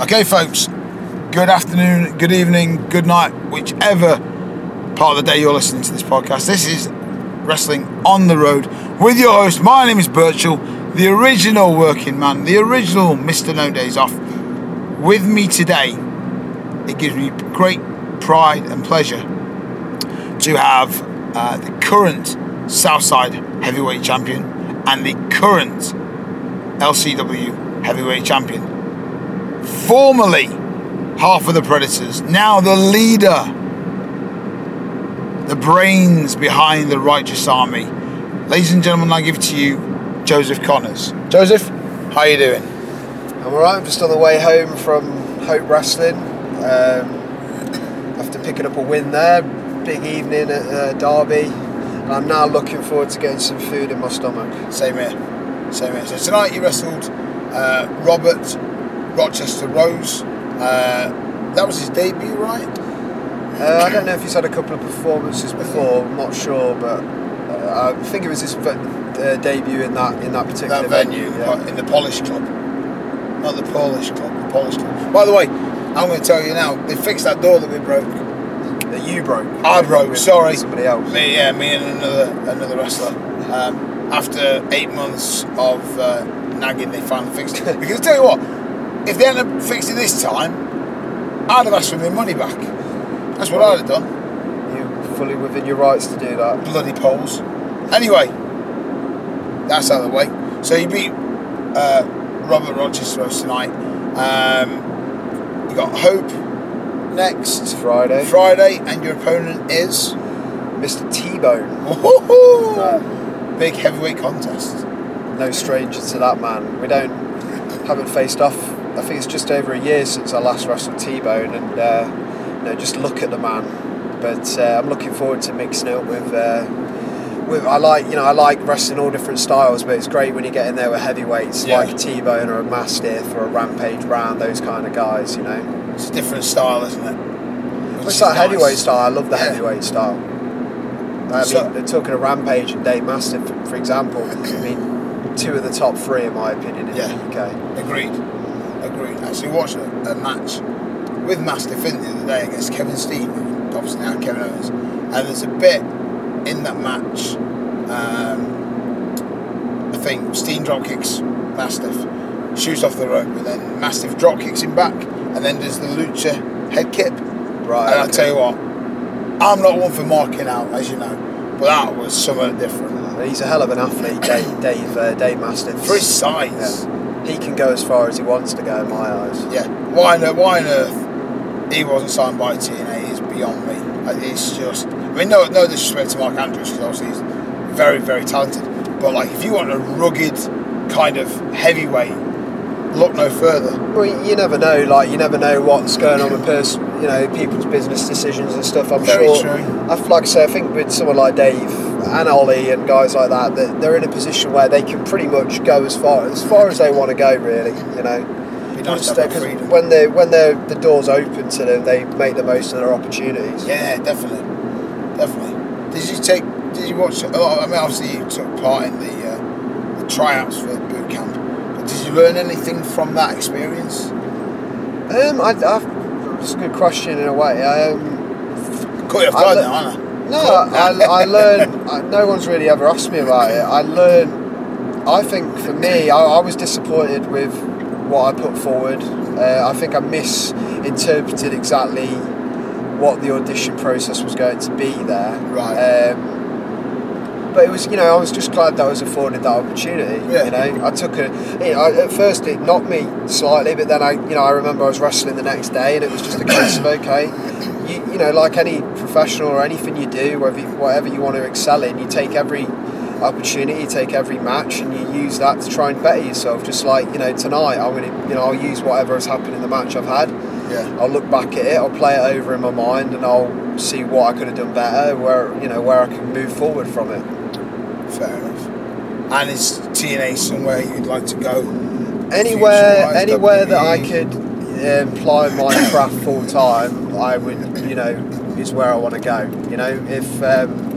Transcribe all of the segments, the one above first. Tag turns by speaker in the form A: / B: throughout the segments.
A: Okay, folks, good afternoon, good evening, good night, whichever part of the day you're listening to this podcast. This is Wrestling on the Road with your host. My name is Birchall, the original working man, the original Mr. No Days Off. With me today, it gives me great pride and pleasure to have uh, the current Southside Heavyweight Champion and the current LCW Heavyweight Champion formerly half of the Predators, now the leader, the brains behind the Righteous Army. Ladies and gentlemen, I give to you Joseph Conners. Joseph, how are you doing?
B: I'm alright, I'm just on the way home from Hope Wrestling. Um, after picking up a win there, big evening at uh, Derby. And I'm now looking forward to getting some food in my stomach.
A: Same here. Same here. So tonight you wrestled uh, Robert Rochester Rose. Uh, that was his debut, right?
B: Uh, I don't know if he's had a couple of performances before. I'm not sure, but uh, I think it was his uh, debut in that in that particular
A: that venue,
B: yeah.
A: in the Polish Club, not the Polish Club, the Polish Club. By the way, I'm going to tell you now. They fixed that door that we broke.
B: That you broke.
A: I broke. Sorry.
B: Somebody else.
A: Me, yeah, me and another another wrestler. Um, after eight months of uh, nagging, they finally fixed it. Because tell you what, if they hadn't fixed it this time, I'd have asked for my money back. That's what I'd have done.
B: You're fully within your rights to do that.
A: Bloody Poles. Anyway, that's out of the way. So you beat uh, Robert Rochester tonight. Um, you got Hope next
B: Friday.
A: Friday, and your opponent is
B: Mr.
A: Woohoo!
B: Uh,
A: big heavyweight contest.
B: no stranger to that man. We don't haven't faced off. I think it's just over a year since I last wrestled T-Bone, and uh, you know, just look at the man. But uh, I'm looking forward to mixing it up with. Uh, with I like you know I like wrestling all different styles, but it's great when you get in there with heavyweights
A: Yeah.
B: like a T-Bone or a Mastiff or a Rampage Brown, those kind of guys. You know,
A: It's a different style, isn't it? Which
B: it's that
A: nice.
B: heavyweight style. I love the
A: Yeah.
B: heavyweight style. I mean,
A: So-
B: they're talking of Rampage and Dave Mastiff, for, for example. I mean, two of the top three, in my opinion, in
A: Yeah.
B: the UK.
A: Agreed. Actually watched a, a match with Mastiff in the other day against Kevin Steen, obviously now Kevin Owens. And there's a bit in that match, um, I think Steen drop kicks Mastiff, shoots off the rope, and then Mastiff drop kicks him back, and then does the lucha head kick.
B: Right.
A: And I
B: okay.
A: tell you what, I'm not one for marking out, as you know, but that was somewhat different.
B: He's a hell of an athlete, Dave. Dave, uh, Dave Mastiff.
A: For his size.
B: Yeah. He can go as far as he wants to go, in my eyes.
A: Yeah. Why on, earth- why on earth he wasn't signed by TNA is beyond me. Like, It's just. I mean, no, no disrespect to Mark Andrews because obviously he's very, very talented. But like, if you want a rugged kind of heavyweight, look no further.
B: Well, you never know. Like, you never know what's going on with pers- you know, people's business decisions and stuff. I'm
A: Very
B: sure.
A: true.
B: I, like I say, I think with someone like Dave and Ollie and guys like that, that they're in a position where they can pretty much go as far as far as they want to go. Really, you know.
A: Nice
B: Once they-
A: have that
B: 'cause
A: freedom.
B: when they when they're, the doors open to them, they make the most of their opportunities.
A: Yeah, definitely, definitely. Did you take? Did you watch? Oh, I mean, obviously you took part in the, uh, the tryouts for boot camp. But did you learn anything from that experience?
B: Um, I, I, it's a good question in a way. Um,
A: Caught you off
B: I le-
A: now, aren't I?
B: No, I, I learned. I, no one's really ever asked me about it. I learned. I think for me, I, I was disappointed with what I put forward. Uh, I think I misinterpreted exactly what the audition process was going to be there.
A: Right.
B: Um, but it was, you know, I was just glad that I was afforded that opportunity.
A: Yeah.
B: You know, I took a. You know, I, at first it knocked me slightly, but then I, you know, I remember I was wrestling the next day, and it was just a case of okay, you, you know, like any professional or anything you do, whatever you, whatever you want to excel in, you take every opportunity, you take every match, and you use that to try and better yourself. Just like you know, tonight I'm gonna, you know, I'll use whatever has happened in the match I've had.
A: Yeah.
B: I'll look back at it, I'll play it over in my mind, and I'll see what I could have done better, where you know where I can move forward from it.
A: Fair enough. And is TNA somewhere you'd like to go?
B: Anywhere, anywhere that I could apply my craft full time, I would, you know, is where I want to go. You know, if um,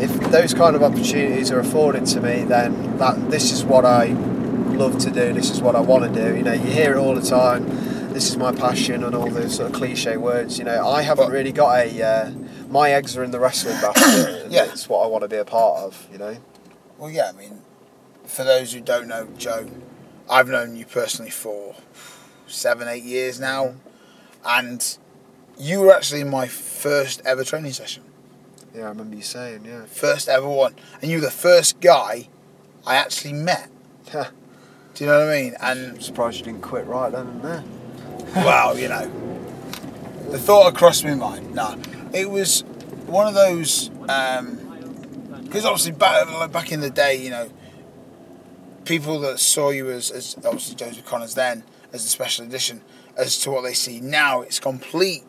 B: if those kind of opportunities are afforded to me, then that this is what I love to do. This is what I want to do. You know, you hear it all the time. this is my passion and all those sort of cliche words. You know, I haven't really got a. Uh, my eggs are in the wrestling basket. and
A: Yeah.
B: it's what I want to be a part of. You know.
A: Well, yeah, I mean, for those who don't know Joe, I've known you personally for seven, eight years now, and you were actually in my first ever training session,
B: Yeah, I remember you saying. Yeah.
A: first ever one, and you were the first guy I actually met. Do you know what I mean? And
B: I'm surprised you didn't quit right then and there.
A: well, you know, the thought crossed my mind. No, it was one of those um, because obviously back back in the day, you know, people that saw you as, as obviously Joseph Conners then as the special edition, as to what they see now, it's complete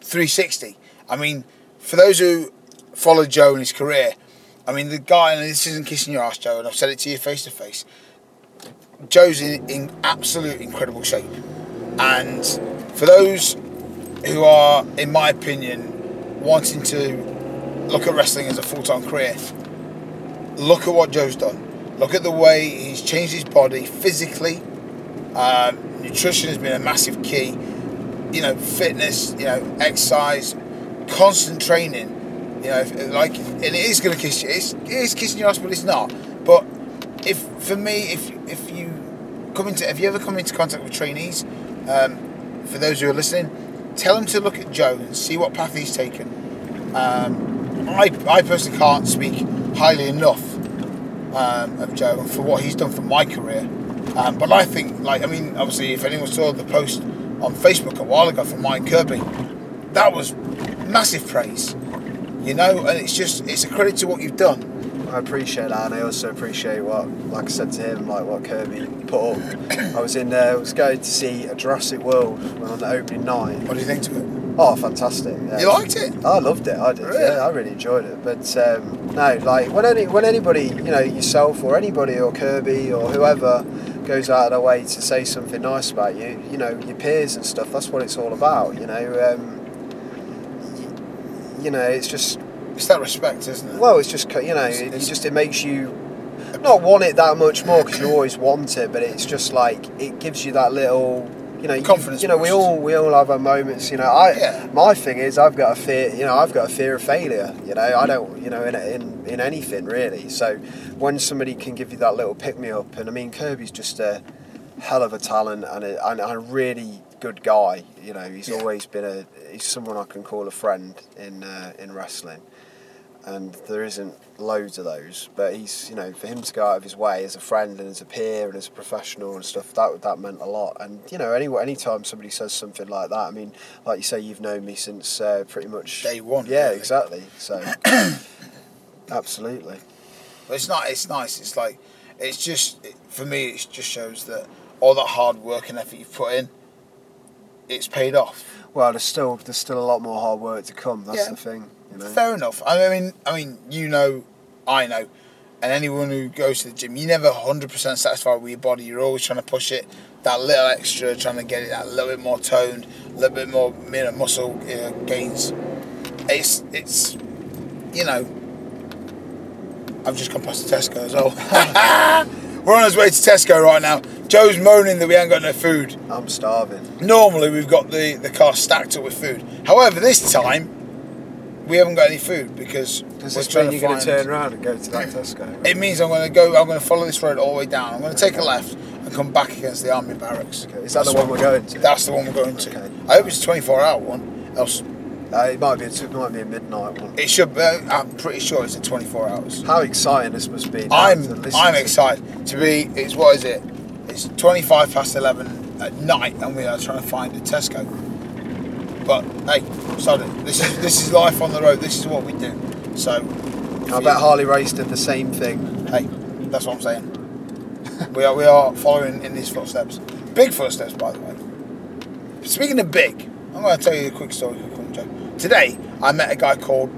A: 360. I mean, for those who follow Joe in his career, I mean the guy, and this isn't kissing your ass, Joe, and I've said it to you face to face. Joe's in, in absolute incredible shape. And for those who are, in my opinion, wanting to look at wrestling as a full time career, look at what Joe's done. Look at the way he's changed his body physically. Um, nutrition has been a massive key. You know, fitness, you know, exercise, constant training. You know, if- like, and it is going to kiss you. It's, it is kissing your ass, but it's not. But if for me, if if you come into, have you ever come into contact with trainees? Um, for those who are listening, tell him to look at Joe and see what path he's taken. Um, I I personally can't speak highly enough um, of Joe for what he's done for my career. Um, but I think, like, I mean, obviously, if anyone saw the post on Facebook a while ago from Mike Kirby, that was massive praise. You know, and it's just it's a credit to what you've done.
B: I appreciate that, and I also appreciate what, like I said to him, like what Kirby put up. I was in there, I was going to see a Jurassic World on the opening night.
A: What do you think to it?
B: Oh, fantastic! Yeah.
A: You liked it?
B: I loved it. I did.
A: Really?
B: Yeah, I really enjoyed it. But um, no, like when any when anybody, you know, yourself or anybody or Kirby or whoever goes out of their way to say something nice about you, you know, your peers and stuff. That's what it's all about. You know, um, you know, it's just
A: It's that respect, isn't it?
B: well, it's just you know,
A: It's-
B: it,
A: it's-
B: just it makes you not want it that much more because you always want it, but it's just like it gives you that little. You know,
A: Confidence
B: You know, we all we all have our moments. You know, I
A: Yeah.
B: my thing is I've got a fear. You know, I've got a fear of failure. You know, I don't. You know, in in, in anything really. So when somebody can give you that little pick me up, and I mean Kirby's just a hell of a talent and a, and a really good guy. You know, he's
A: Yeah.
B: always been a he's someone I can call a friend in uh, in wrestling and there isn't loads of those. But he's, you know, for him to go out of his way as a friend and as a peer and as a professional and stuff, that that meant a lot. And you know, any anytime somebody says something like that, I mean, like you say, you've known me since uh, pretty much
A: Day one,
B: Yeah,
A: really.
B: exactly. So, absolutely.
A: But it's not. It's nice. It's like it's just it, for me. It just shows that all that hard work and effort you've put in, it's paid off.
B: Well, there's still there's still a lot more hard work to come. That's
A: Yeah.
B: the thing. You know.
A: Fair enough. I mean, I mean, you know, I know, and anyone who goes to the gym, you're never hundred percent satisfied with your body. You're always trying to push it that little extra, trying to get it that little bit more toned, a little bit more you know, muscle uh, gains. It's it's you know, I've just come past the Tesco as well. We're on our way to Tesco right now. Joe's moaning that we ain't got no food.
B: I'm starving.
A: Normally we've got the, the car stacked up with food. However, this time we haven't got any food because
B: Does
A: we're
B: this
A: trying
B: mean
A: to
B: you're going to turn around and go to that Tesco?
A: It means I'm going to go. I'm going to follow this road all the way down. I'm going to take a left and come back against the army barracks.
B: Okay, is that the one we're going to?
A: That's the one we're going to.
B: Okay.
A: I hope it's a 24 hour one. Else
B: Uh, it might be a, it might be a midnight one.
A: it should. Be, I'm pretty sure it's a 24 hours.
B: How exciting this must be!
A: I'm I'm
B: to-
A: excited to be. It's what is it? It's 25 past 11 at night, and we are trying to find a Tesco. But hey, so this is this is life on the road. This is what we do. So
B: I bet Harley Race did the same thing.
A: Hey, that's what I'm saying. we are we are following in his footsteps. Big footsteps, by the way. Speaking of big, I'm going to tell you a quick story, Today, I met a guy called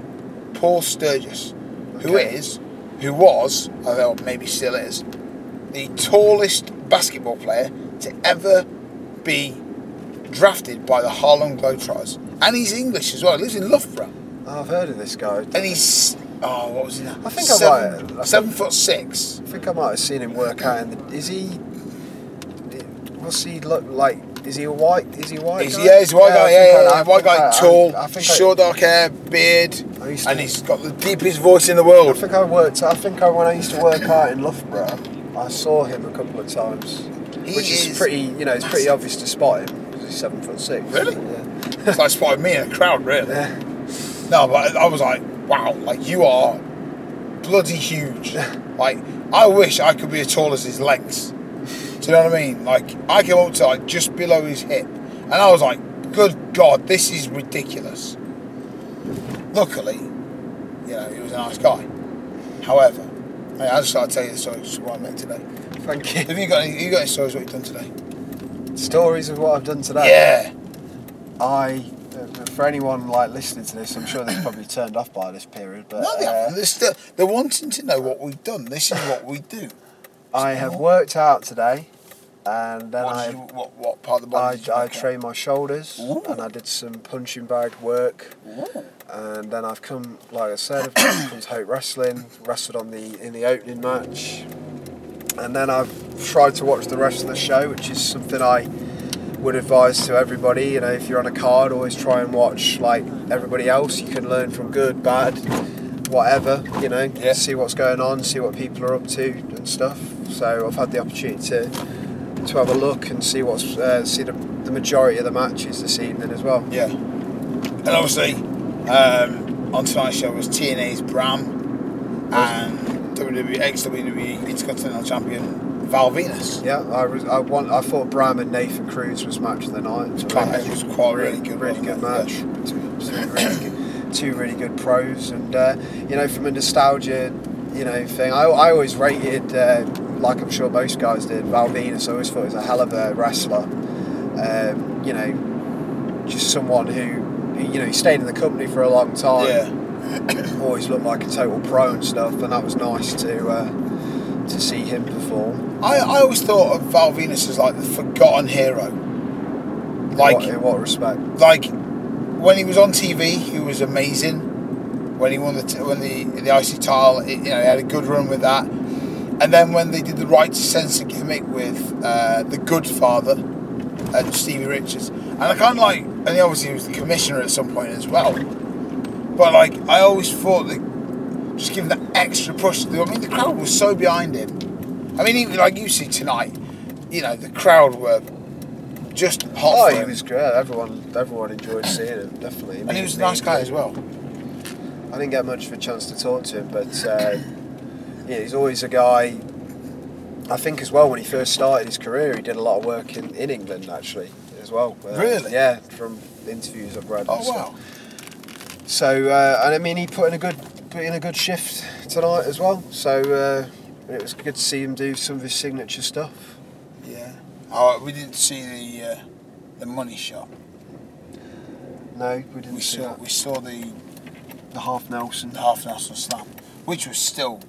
A: Paul Sturgess, who
B: Okay.
A: is, who was, although maybe still is, the tallest basketball player to ever be drafted by the Harlem Globetrotters. And he's English as well. He lives in Loughborough.
B: Oh, I've heard of this guy.
A: And he's, oh, what was he now?
B: I think I
A: seven,
B: might- I
A: seven foot six.
B: I think I might have seen him work out in the. Is he? What's he look like? Is he a white? Is he a white?
A: He's,
B: guy?
A: yeah, he's a white
B: I
A: guy. Yeah, yeah, yeah. White guy,
B: I-
A: tall,
B: I I-
A: short dark hair, beard,
B: used
A: and he's got the deepest voice in the world.
B: I think I worked. I think I, when I used to work out in Loughborough, I saw him a couple of times,
A: He
B: which is,
A: is
B: pretty. You know, it's pretty obvious to spot him because he's seven foot six.
A: Really?
B: Yeah.
A: It's like spotted me in a crowd, really.
B: Yeah.
A: No, but I was like, wow, like you are bloody huge. like, I wish I could be as tall as his legs. Do you know what I mean? Like, I came up to like just below his hip, and I was like, good God, this is ridiculous. Luckily, you know, he was a nice guy. However, I I just thought I'd tell you the stories of what I met today.
B: Thank you.
A: Have you got any? You got any stories of what you've done today?
B: Stories of what I've done today.
A: Yeah.
B: I, uh, for anyone like listening to this, I'm sure they've probably turned off by this period, but
A: No, they
B: uh.
A: They're still they're wanting to know what we've done. This is what we do.
B: I have worked out today, and then
A: What,
B: I
A: you, what, what part of the body
B: I, I trained my shoulders,
A: Ooh.
B: and I did some punching bag work,
A: Ooh.
B: and then I've come, like I said, I've come to Hope Wrestling, wrestled on the in the opening match, and then I've tried to watch the rest of the show, which is something I would advise to everybody. You know, if you're on a card, always try and watch like everybody else. You can learn from good, bad, whatever. You know,
A: Yeah.
B: see what's going on, see what people are up to and stuff. So I've had the opportunity to to have a look and see what's uh, see the, the majority of the matches this evening as well.
A: Yeah. And obviously, um, on tonight's show was TNA's Bram and WWE ex WWE Intercontinental Champion Val Venis.
B: Yeah, I was, I want I thought Bram and Nathan Cruz was match of the night. So
A: match was quite really good,
B: really good
A: it?
B: match. Two, two really good, two really good pros, and uh, you know from a nostalgia, you know thing. I, I always rated, uh, like I'm sure most guys did, Val Venis. I always thought he was a hell of a wrestler. Um, you know, just someone who, you know, he stayed in the company for a long time.
A: Yeah.
B: Always looked like a total pro and stuff, and that was nice to uh, to see him perform.
A: I, I always thought of Val Venis as like the forgotten hero. Like
B: what, in what respect?
A: like when he was on TV, he was amazing. When he won the t- when the the IC title, it, you know, he had a good run with that. And then when they did the right to censor gimmick with uh, the Good Father and Stevie Richards, and I kind of like, and he obviously was the commissioner at some point as well. But like, I always thought that just giving that extra push. To the I mean, the crowd was so behind him. I mean, even like you see tonight, you know, the crowd were just hot.
B: Oh, he was great. Everyone, everyone enjoyed seeing him. Definitely,
A: and he was a nice guy as well.
B: I didn't get much of a chance to talk to him, but uh, yeah, he's always a guy. I think as well when he first started his career, he did a lot of work in, in England actually as well. Uh,
A: Really?
B: Yeah, from interviews I've read.
A: Oh wow!
B: So uh, and I mean, he put in a good put in a good shift tonight as well. So uh, it was good to see him do some of his signature stuff.
A: Yeah. Oh, we didn't see the uh, the money shot.
B: No, we didn't
A: We
B: see
A: saw
B: that.
A: we saw the,
B: the half Nelson.
A: the half Nelson slam, which was still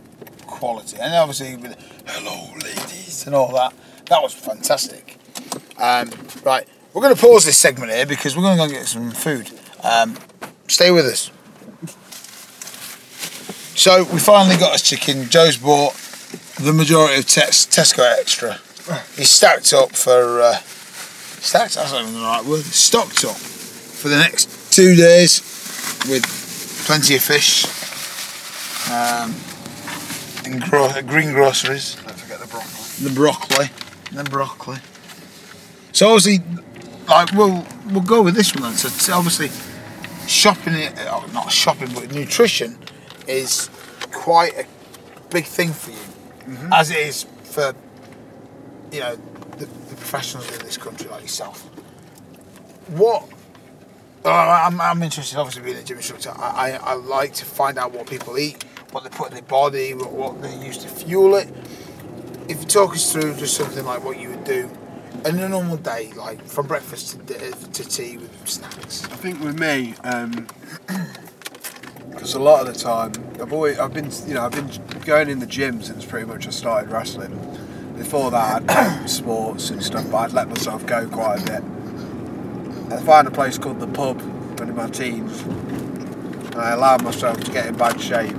A: quality, and obviously with "Hello, ladies" and all that. That was fantastic. Um, right, we're going to pause this segment here because we're going to go get some food. Um, stay with us. So we finally got us chicken. Joe's bought the majority of Tes- Tesco extra. He's stacked up for uh, stacked. That's not even the right word. Stocked up for the next two days with plenty of fish um, and gro- green groceries.
B: Don't forget the broccoli.
A: The broccoli, the broccoli. So obviously, like we'll we'll go with this one then. So it's obviously, shopping, it- oh, not shopping, but nutrition is quite a big thing for you, as it is for you know the, the professionals in this country like yourself. What? Uh, I'm, I'm interested, obviously, being a gym instructor. I, I, I like to find out what people eat, what they put in their body, what, what they use to fuel it if you talk us through just something like what you would do in a normal day, like from breakfast to, to tea with snacks.
B: I think with me, um, because a lot of the time I've always I've been you know I've been going in the gym since pretty much I started wrestling. Before that, sports and stuff, but I'd let myself go quite a bit. I found a place called the Pub when in my teens. And I allowed myself to get in bad shape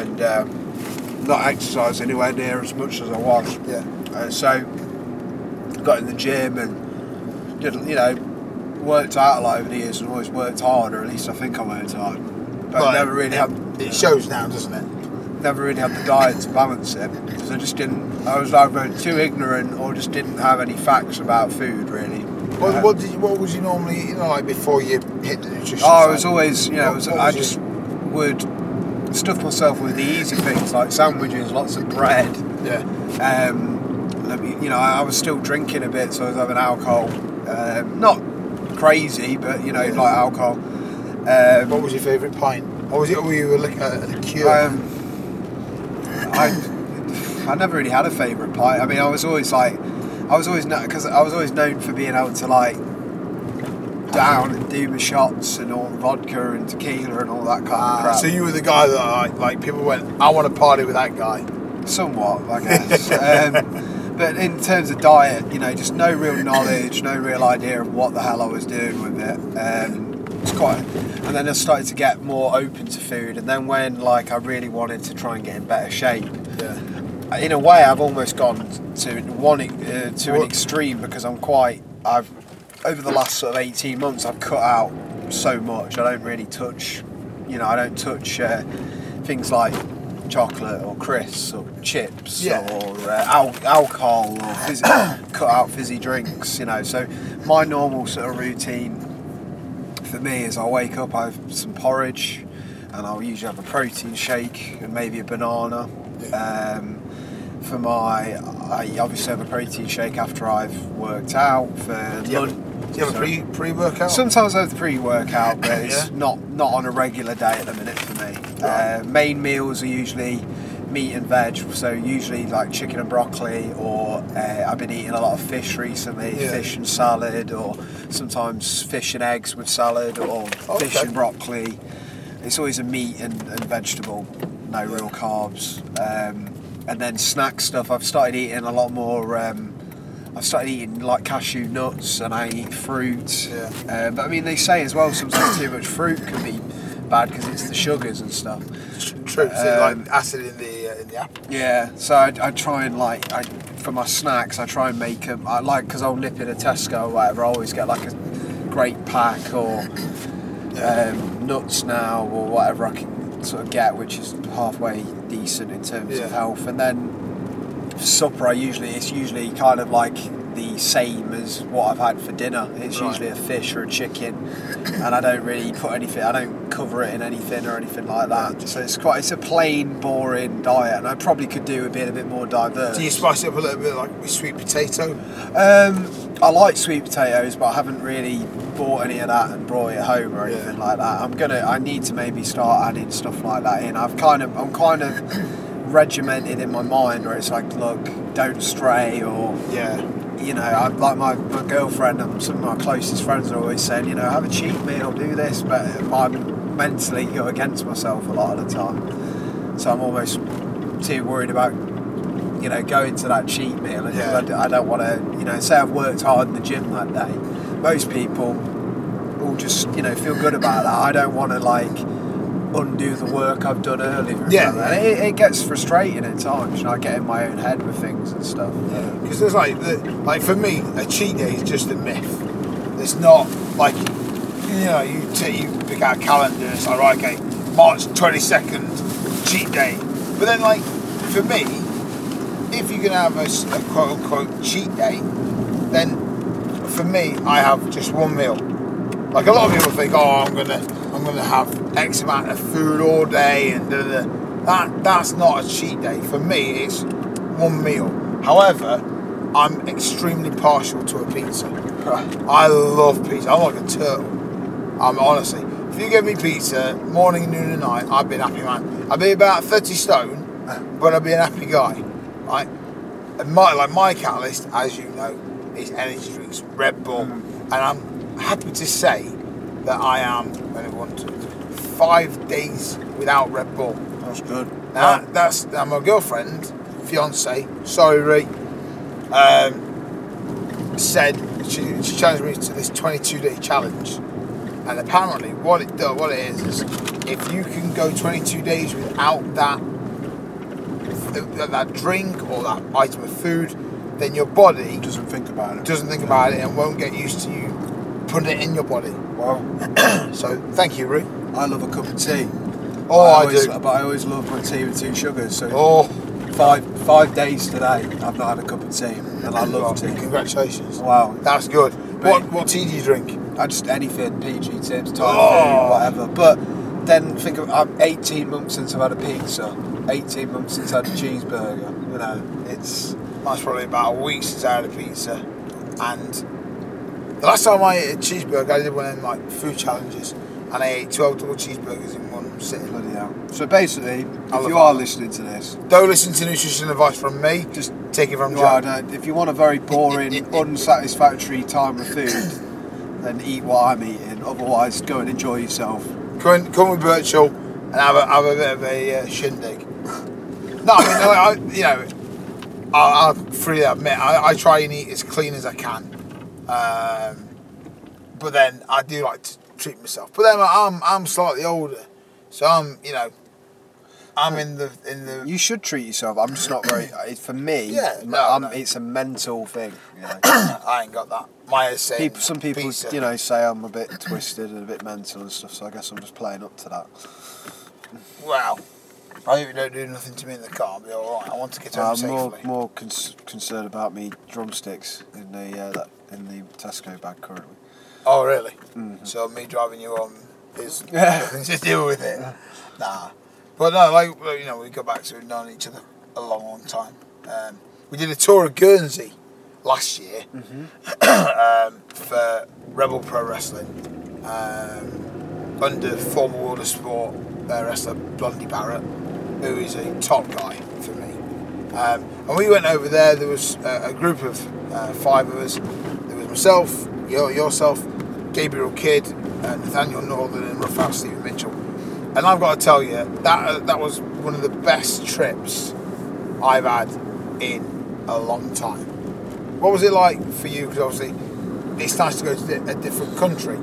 B: and um, not exercise anywhere near as much as I was.
A: Yeah.
B: Uh, so got in the gym and did you know worked out a lot over the years and always worked hard, or at least I think I worked hard. But
A: Well,
B: never really
A: it,
B: had
A: It shows now, doesn't it?
B: never really had the diet to balance it because I just didn't. I was either too ignorant or just didn't have any facts about food really.
A: What,
B: Um,
A: what did you, what was you normally eating like before you hit the nutrition?
B: Oh, I was always, you know,
A: What-
B: was, I just
A: it?
B: would stuff myself with the easy things like sandwiches, lots of bread.
A: yeah.
B: Um, let me- you know, I, was still drinking a bit, so I was having alcohol. Um, not crazy, but you know,
A: Yeah.
B: like alcohol.
A: What
B: Um,
A: was your favourite pint? Or was it were you like a, a liqueur?
B: um, I, I never really had a favourite pint. I mean, I was always like, I was always because I was always known for being able to like down and do my shots and all vodka and tequila and all that kind of crap.
A: so you were the guy that like, like people went, I want to party with that guy.
B: Somewhat, I guess. um, but in terms of diet, you know, just no real knowledge, no real idea of what the hell I was doing with it. Um, it's quite, and then I started to get more open to food. And then when like I really wanted to try and get in better shape,
A: Yeah.
B: in a way, I've almost gone to one uh, to an extreme because I'm quite. I've over the last sort of eighteen months, I've cut out so much. I don't really touch. You know, I don't touch uh, things like chocolate or crisps or chips
A: Yeah.
B: or uh, al- alcohol or fizzy, cut out fizzy drinks. You know, so my normal sort of routine for me is I wake up, I have some porridge, and I'll usually have a protein shake and maybe a banana. Um, for my, I obviously have a protein shake after I've worked out. For lunch,
A: do you have a pre pre workout?
B: Sometimes I have the pre-workout, but it's
A: Yeah.
B: not not on a regular day at the minute for me.
A: Right.
B: Uh, main meals are usually meat and veg, so usually like chicken and broccoli, or uh, I've been eating a lot of fish recently,
A: Yeah.
B: fish and salad, or sometimes fish and eggs with salad, or fish and broccoli. It's always a meat and, and vegetable, no real carbs. Um, and then snack stuff. I've started eating a lot more. Um, I've started eating like cashew nuts and I eat fruit.
A: Yeah.
B: Uh, but I mean, they say as well sometimes too much fruit can be bad because it's the sugars and stuff.
A: True.
B: Um,
A: like acid in the uh, in the apple.
B: Yeah, so I, I try and like I, for my snacks, I try and make them. I like because I'll nip in a Tesco or whatever. I always get like a great pack or um, nuts now or whatever I can sort of get, which is halfway decent in terms
A: Yeah.
B: of health. And then supper, I usually it's usually kind of like the same as what I've had for dinner. It's
A: Right.
B: usually a fish or a chicken, and I don't really put anything. I don't cover it in anything or anything like that. So it's quite it's a plain, boring diet, and I probably could do with being a bit more diverse.
A: Do you spice it up a little bit like with sweet potato?
B: Um, I like sweet potatoes, but I haven't really bought any of that and brought it home or
A: Yeah.
B: anything like that. I'm gonna. I need to maybe start adding stuff like that in. I've kind of. I'm kind of regimented in my mind where it's like, look, don't stray or
A: Yeah.
B: you know, I, like my, my girlfriend and some of my closest friends are always saying, you know, have a cheat meal, do this, but I'm mentally go against myself a lot of the time. So I'm almost too worried about, you know, going to that cheat meal and
A: Yeah.
B: I, I don't want to, you know, say I've worked hard in the gym that day. Most people will just, you know, feel good about that. I don't want to like undo the work I've done earlier.
A: Yeah.
B: And it, it gets frustrating at times. You know, I get in my own head with things and stuff.
A: Because there's like, the, like for me, a cheat day is just a myth. It's not like, you know, you take you pick out a calendar and it's like, right, okay, March 22nd, cheat day. But then, like, for me, if you're gonna have a, s- a quote unquote cheat day, then for me, I have just one meal. Like a lot of people think, oh, I'm gonna, I'm gonna have X amount of food all day, and da, da, da. that that's not a cheat day. For me, it's one meal. However, I'm extremely partial to a pizza. I love pizza. I'm like a turtle. I'm honestly, if you give me pizza morning, noon, and night, I'd be an happy man. I'd be about 30 stone, but I'd be an happy guy. Right? And my like my catalyst, as you know, is energy drinks, Red Bull, mm. and I'm happy to say that I am when I want to five days without Red Bull.
B: That's good.
A: Now that's now my girlfriend, fiance, sorry, Ree, um, said she, she challenged me to this 22 day challenge, and apparently what it does, what it is is if you can go 22 days without that that, that drink or that item of food, then your body
B: Doesn't think about it.
A: doesn't think about it and won't get used to you putting it in your body.
B: Wow.
A: So thank you, Roo.
B: I love a cup of tea.
A: Oh, I,
B: always,
A: do.
B: But I always love my tea with two sugars. So
A: oh.
B: five five days today, I've not had a cup of tea, and I love tea.
A: Congratulations.
B: Wow.
A: That's good.
B: Mate.
A: What what tea do you drink?
B: I just anything, PG tips, Thai
A: Oh.
B: food, whatever. But then think of I'm 18 months since I've had a pizza. 18 months since I had a cheeseburger. You know, it's
A: That's probably about a week since I had a pizza, and the last time I ate a cheeseburger, I did one of them like food challenges, and I ate twelve double cheeseburgers in one sitting.
B: bloody hell. So basically,
A: I
B: if you are listening to this,
A: Don't listen to nutrition advice from me.
B: just
A: Take it from Joe.
B: no, if you want a very boring, unsatisfactory time of food, then eat what I'm eating. Otherwise, go and enjoy yourself.
A: Come, come with Birchall and have a, have a bit of a uh, shindig. No, I mean, I, I, you know, I'll, I'll freely admit, I, I try and eat as clean as I can. Um, but then I do like to treat myself. But then I'm, I'm slightly older, so I'm, you know, I'm in the in the.
B: You should treat yourself. I'm just not very. For me,
A: Yeah, no,
B: I'm-
A: no.
B: it's a mental thing. You know.
A: I ain't got that. My
B: people, some people,
A: pizza.
B: you know, say I'm a bit twisted and a bit mental and stuff. So I guess I'm just playing up to that.
A: Wow. I hope you don't do nothing to me in the car. I'll be all right. I want to get home
B: I'm
A: safely.
B: more more cons- concerned about me drumsticks in the uh, that, in the Tesco bag currently.
A: Oh, really?
B: Mhm.
A: So me driving you on is
B: Yeah.
A: nothing to do with it. Nah. But no, like you know, we go back to knowing each other a long, long time. Um, we did a tour of Guernsey last year um, for Rebel Pro Wrestling um, under former World of Sport uh, wrestler Blondie Barrett, who is a top guy for me. Um, and we went over there. There was uh, a group of uh, five of us. Your, yourself, Gabriel Kidd, uh, Nathaniel Northern, and Roughhouse Stephen Mitchell. And I've got to tell you that uh, that was one of the best trips I've had in a long time. What was it like for you? Because obviously, it's nice to go to a different country.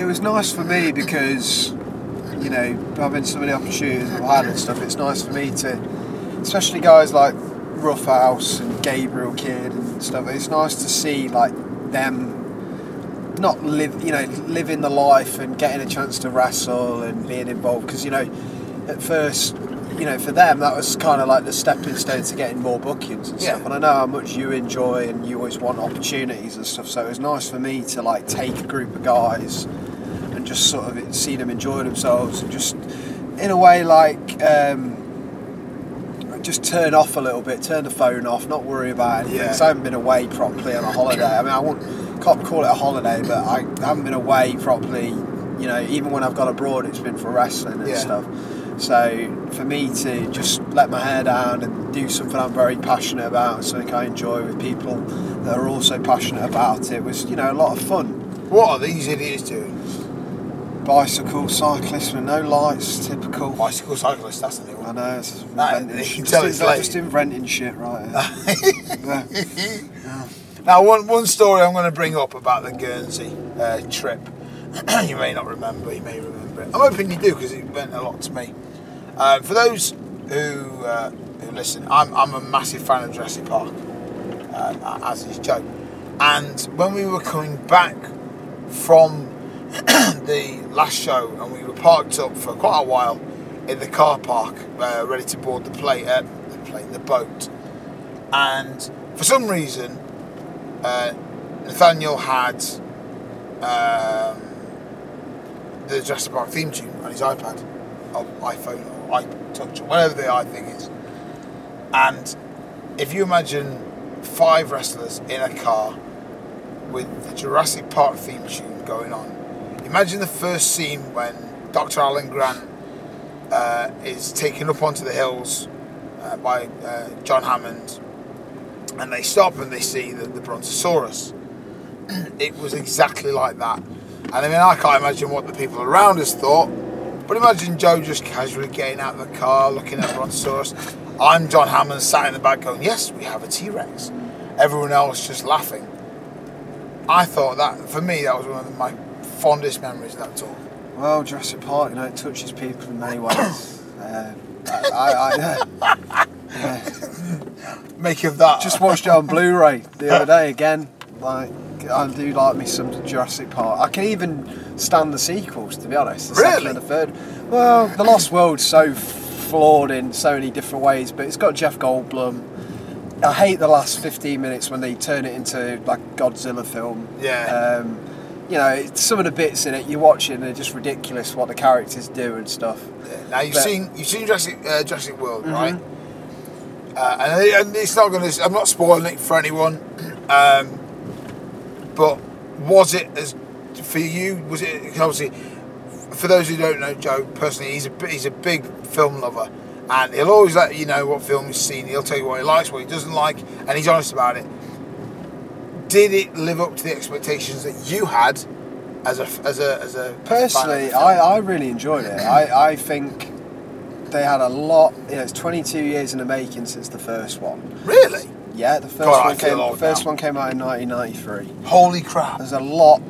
B: It was nice for me because, you know, having so many opportunities I've had and stuff, it's nice for me to, especially guys like Roughhouse and Gabriel Kidd and stuff, it's nice to see, like, them not live, you know, living the life and getting a chance to wrestle and being involved. Because, you know, at first, you know, for them, that was kind of like the stepping stone to getting more bookings and
A: Yeah.
B: stuff. And I know how much you enjoy and you always want opportunities and stuff. So it was nice for me to like take a group of guys and just sort of see them enjoy themselves and just, in a way, like. Um, just turn off a little bit, turn the phone off, not worry about anything.
A: Yeah.
B: I haven't been away properly on a holiday. I mean, I won't, can't call it a holiday, but I haven't been away properly. You know, even when I've gone abroad, it's been for wrestling and
A: Yeah.
B: stuff. So for me to just let my hair down and do something I'm very passionate about and something I enjoy with people that are also passionate about it was, you know, a lot of fun.
A: What are these idiots doing?
B: Bicycle, cyclist with no lights, typical.
A: Bicycle cyclist, that's the new
B: I
A: one.
B: know, it's
A: That-
B: inventing. Just,
A: it's
B: just inventing shit, right? yeah.
A: Now, one, one story I'm going to bring up about the Guernsey uh, trip. you may not remember, you may remember it. I'm hoping you do because it meant a lot to me. Um, for those who uh, who listen, I'm, I'm a massive fan of Jurassic Park, um, as is Joe. And when we were coming back from the last show and we were parked up for quite a while in the car park, uh, ready to board the plane, uh, the plane, the boat. And for some reason, uh, Nathaniel had um, the Jurassic Park theme tune on his iPad, or iPhone, or iTouch, or whatever the i thing is. And if you imagine five wrestlers in a car with the Jurassic Park theme tune going on, imagine the first scene when Dr. Alan Grant uh, is taken up onto the hills uh, by uh, John Hammond and they stop and they see the, the Brontosaurus. it was exactly like that. And I mean, I can't imagine what the people around us thought, but imagine Joe just casually getting out of the car, looking at Brontosaurus. I'm John Hammond, sat in the back going, Yes, we have a T Rex. Everyone else just laughing. I thought that, for me, that was one of my fondest memories of that tour.
B: Well, Jurassic Park, you know, it touches people in many ways. Uh, I, I, I,
A: make of that?
B: Just watched it on Blu-ray the other day again. Like I do like me some Jurassic Park. I can even stand the sequels, to be honest. The second
A: Really?
B: and the third. Well, The Lost World's so flawed in so many different ways, but it's got Jeff Goldblum. I hate the last 15 minutes when they turn it into like Godzilla film.
A: Yeah.
B: Um, you know, some of the bits in it you're watching they're just ridiculous what the characters do and stuff.
A: Now you've
B: But-
A: seen you've seen Jurassic uh, Jurassic World,
B: Mhm.
A: right? Uh, and, and it's not going to. I'm not spoiling it for anyone. Um, but was it as for you? Was it obviously for those who don't know Joe personally? He's a he's a big film lover, and he'll always let you know what film he's seen. He'll tell you what he likes, what he doesn't like, and he's honest about it. Did it live up to the expectations that you had as a as a as a
B: Personally. I, I really enjoyed it. I, I think they had a lot. You know, it's 22 years in the making since the first one.
A: really
B: Yeah, the first
A: God,
B: one came.
A: old
B: First
A: now.
B: one came out in 1993.
A: holy crap.
B: There's a lot.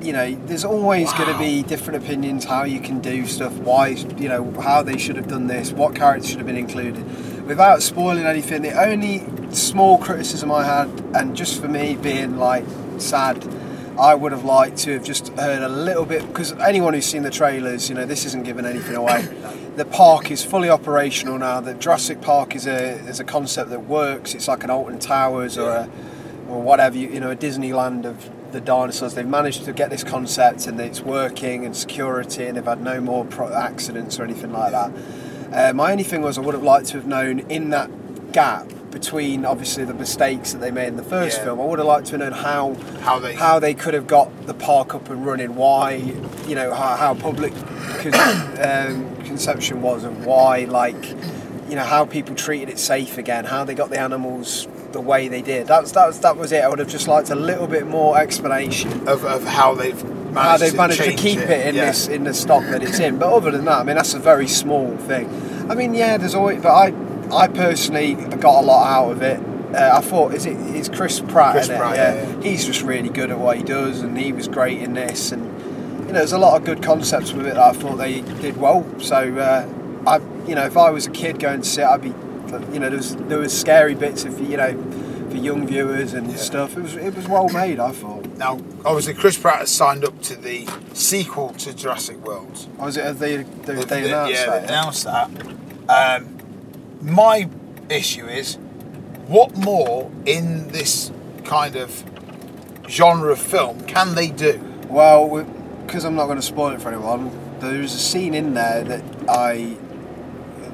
B: You know, there's always going to be different opinions how you can do stuff. Why, you know, how they should have done this. What characters should have been included. Without spoiling anything, the only small criticism I had, and just for me being like sad, I would have liked to have just heard a little bit because anyone who's seen the trailers, you know, this isn't giving anything away. The park is fully operational now. The Jurassic Park is a is a concept that works. It's like an Alton Towers or a or whatever you, you know a Disneyland of the dinosaurs. They've managed to get this concept and it's working and security and they've had no more pro- accidents or anything like that. Uh, my only thing was I would have liked to have known in that gap between obviously the mistakes that they made in the first
A: Yeah.
B: film. I would have liked to have known how
A: How they-
B: how they could have got the park up and running. Why you know how, how public um, conception was and why like you know how people treated it safe again, how they got the animals the way they did. That's that was that was it. I would have just liked a little bit more explanation
A: of, of how they've
B: how they've managed to keep it, in
A: yeah.
B: this in the stock that it's in. But other than that, I mean that's a very small thing. I mean, yeah, there's always. But I I personally got a lot out of it. Uh, I thought is it is Chris Pratt
A: Chris
B: in?
A: Pratt,
B: yeah.
A: yeah, yeah.
B: he's just really good at what he does, and he was great in this. And you know, there's a lot of good concepts with it that I thought they did well. So uh, I, you know, if I was a kid going to see it, I'd be, you know, there was there was scary bits of you know for young viewers and
A: Yeah.
B: stuff. It was it was well made. I thought.
A: Now, obviously, Chris Pratt has signed up to the sequel to Jurassic World.
B: Was it? Have they they,
A: they
B: they- announced
A: yeah,
B: that?
A: they announced that. Um, my issue is, what more in this kind of genre of film can they do?
B: Well, because I'm not going to spoil it for anyone, there's a scene in there that I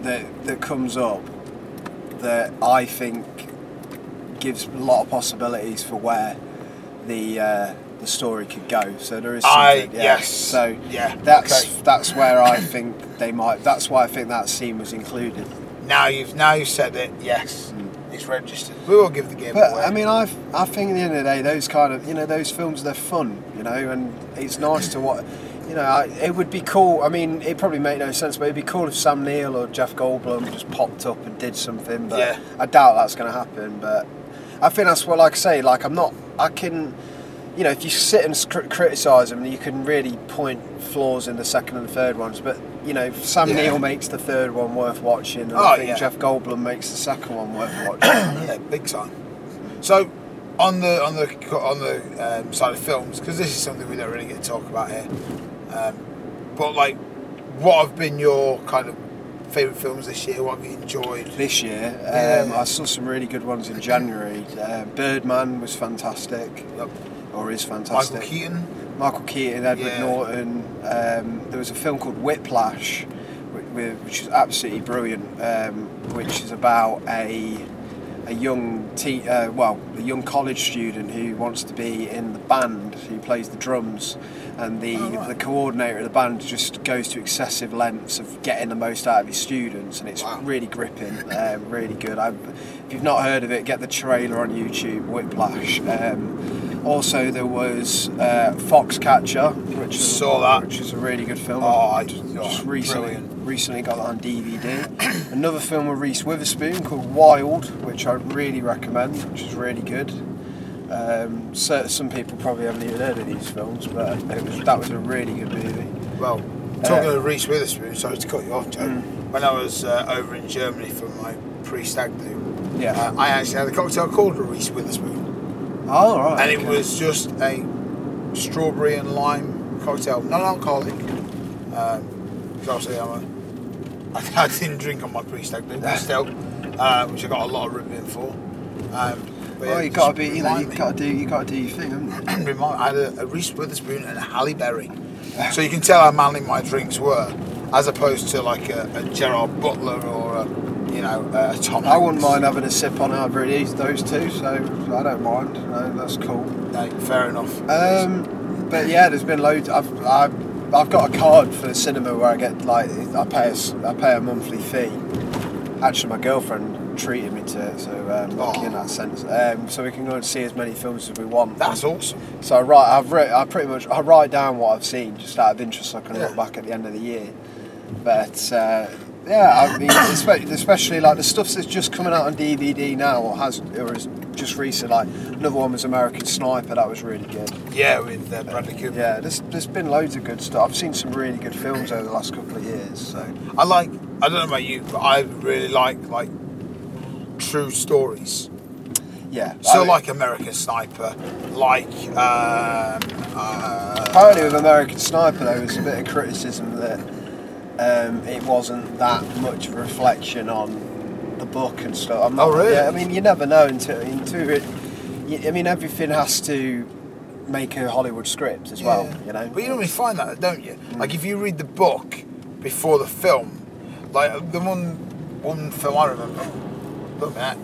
B: that that comes up that I think gives a lot of possibilities for where the uh, the story could go. So there is
A: I-
B: yeah.
A: yes.
B: So
A: Yeah,
B: that's
A: okay.
B: that's where I think they might. That's why I think that scene was included.
A: Now you've now you've said it. Yes, it's registered. We will give the game
B: But
A: away.
B: I mean, I I think at the end of the day, those kind of you know those films they're fun, you know, and it's nice to watch. You know, I, it would be cool. I mean, it probably make no sense, but it'd be cool if Sam Neill or Jeff Goldblum just popped up and did something. But
A: Yeah.
B: I doubt that's going to happen. But I think that's what, like I say, like I'm not. I can, you know, if you sit and cr- criticise them, you can really point flaws in the second and third ones. But you know, Sam
A: Yeah.
B: Neill makes the third one worth watching, and
A: Oh,
B: I think
A: yeah.
B: Jeff Goldblum makes the second one worth watching.
A: yeah, big time. So, on the on the on the um, side of films, because this is something we don't really get to talk about here. Um, but like, what have been your kind of favourite films this year? What have you enjoyed?
B: this year. Um,
A: Yeah.
B: I saw some really good ones in January. Uh, Birdman was fantastic,
A: Yep.
B: or is fantastic.
A: Michael Keaton.
B: Michael Keaton, Edward
A: Yeah.
B: Norton. Um, there was a film called Whiplash, which, which is absolutely brilliant. Um, which is about a a young te- uh, well, a young college student who wants to be in the band, who plays the drums, and the
A: Oh, right.
B: the coordinator of the band just goes to excessive lengths of getting the most out of his students, and it's
A: Wow.
B: really gripping, uh, really good. i if you've not heard of it, get the trailer on YouTube, Whiplash. Um, also, there was uh, Foxcatcher, which is
A: Saw that.
B: which is a really good film.
A: Oh,
B: I
A: I-
B: just,
A: oh,
B: just recently
A: brilliant.
B: recently got that on DVD. Another film with Reese Witherspoon called Wild, which I really recommend, which is really good. Um, so, some people probably haven't even heard of these films, but it was, that was a really good movie.
A: Well, talking
B: Uh,
A: of Reese Witherspoon, sorry to cut you off, Joe.
B: Mm.
A: When I was uh, over in Germany for my pre-stag do,
B: Yeah.
A: uh, I actually had a cocktail called a Reese Witherspoon,
B: oh right.
A: and it
B: okay.
A: was just a strawberry and lime cocktail, non-alcoholic. Um, obviously, I'm a, I, I didn't drink on my pre-stag do, still, uh, which I got a lot of ribbon for. Um,
B: Well, you gotta be, you know, you
A: remind
B: gotta do, you gotta do your thing, haven't you?
A: remind, I had a, a Reese Witherspoon and a Halle Berry. So you can tell how manly my drinks were, as opposed to like a, a Gerard Butler or a, you know, a Tom.
B: I wouldn't mind having a sip on either of these, those two, so I don't mind. No, that's cool.
A: No, fair enough.
B: Um, but yeah, there's been loads. I've, I've, I've got a card for the cinema where I get like I pay a, I pay a monthly fee. Actually, my girlfriend treated me to it, so um, lucky in
A: Oh.
B: that sense. Um, so we can go and see as many films as we want.
A: That's awesome.
B: So I write, I've writ, I pretty much I write down what I've seen just out of interest, so I can
A: Yeah.
B: look back at the end of the year. But uh, yeah, I mean, especially, especially like the stuff that's just coming out on DVD now, or has or is just recent. Like another one was American Sniper, that was really good.
A: Yeah, with uh, Bradley Cooper.
B: Yeah, there's there's been loads of good stuff. I've seen some really good films over the last couple of years. So
A: I like. I don't know about you, but I really like like true stories.
B: yeah,
A: So
B: I-
A: like American Sniper, like um, uh,
B: Apparently, with American Sniper, there was a bit of criticism that um, it wasn't that much of a reflection on the book and stuff. I'm not,
A: Oh, really?
B: Yeah, I mean, you never know until until it. I mean, everything has to make a Hollywood script as well.
A: Yeah.
B: You know.
A: But you normally find that, don't you? Like if you read the book before the film, like the one one film I remember, look at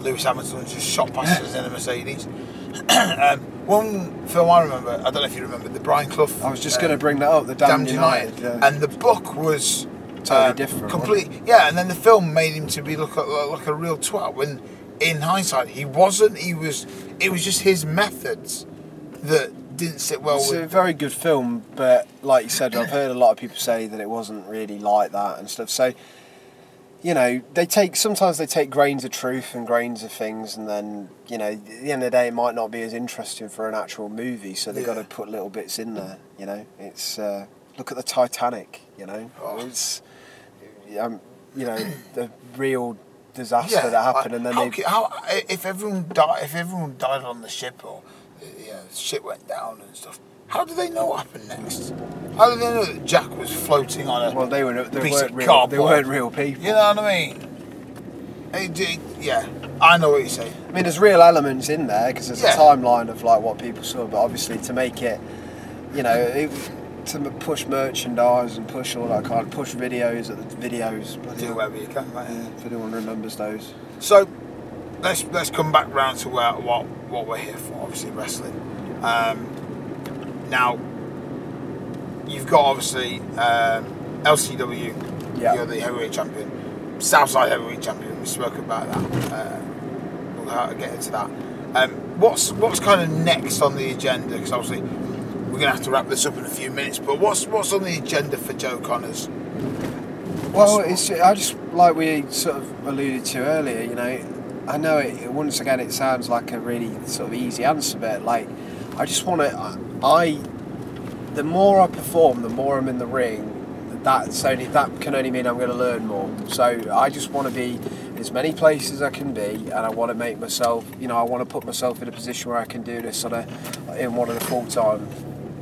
A: Lewis Hamilton just shot past us in a Mercedes. um, one film I remember, I don't know if you remember, the Brian Clough.
B: I was just
A: uh,
B: going to bring that up. The Damned,
A: Damned United,
B: United. yeah.
A: and the book was
B: Totally
A: uh,
B: different,
A: Completely, yeah. And then the film made him to be look like, like a real twat. When in hindsight, he wasn't. He was. It was just his methods that didn't sit well
B: It's
A: with.
B: a very good film, but like you said, I've heard a lot of people say that it wasn't really like that and stuff. So, you know, they take sometimes they take grains of truth and grains of things, and then you know, at the end of the day, it might not be as interesting for an actual movie. So they've got to put little bits in there. You know, it's uh, look at the Titanic. You know,
A: Oh.
B: it's um, you know the real disaster that happened,
A: I-
B: and then
A: how,
B: they
A: how if everyone died if everyone died on the ship or yeah, shit went down and stuff. How do they know what happened next? How do they know that Jack was floating on a
B: well they were they
A: piece
B: weren't
A: of
B: real, they weren't real people.
A: You know what I mean? It, it- yeah, I know what you're saying.
B: I mean, there's real elements in there because there's
A: Yeah.
B: a timeline of like what people saw, but obviously to make it, you know, it, to push merchandise and push all that kind, of push videos at the videos.
A: Do whatever you can, mate.
B: Yeah, if anyone remembers those.
A: So let's let's come back round to where, what what we're here for. Obviously, wrestling. Um, now you've got obviously um, LCW.
B: Yeah.
A: You're the heavyweight champion. Southside heavyweight champion. We spoke about that. Uh, we'll get into that. Um, what's what's kind of next on the agenda? Because obviously we're going to have to wrap this up in a few minutes. But what's what's on the agenda for Joe Conners?
B: Well, it's I just like we sort of alluded to earlier. You know, I know it. Once again, it sounds like a really sort of easy answer, but like, I just want to. I, the more I perform, the more I'm in the ring. That's only that can only mean I'm going to learn more. So I just want to be in as many places as I can be, and I want to make myself. You know, I want to put myself in a position where I can do this on a in one of the full time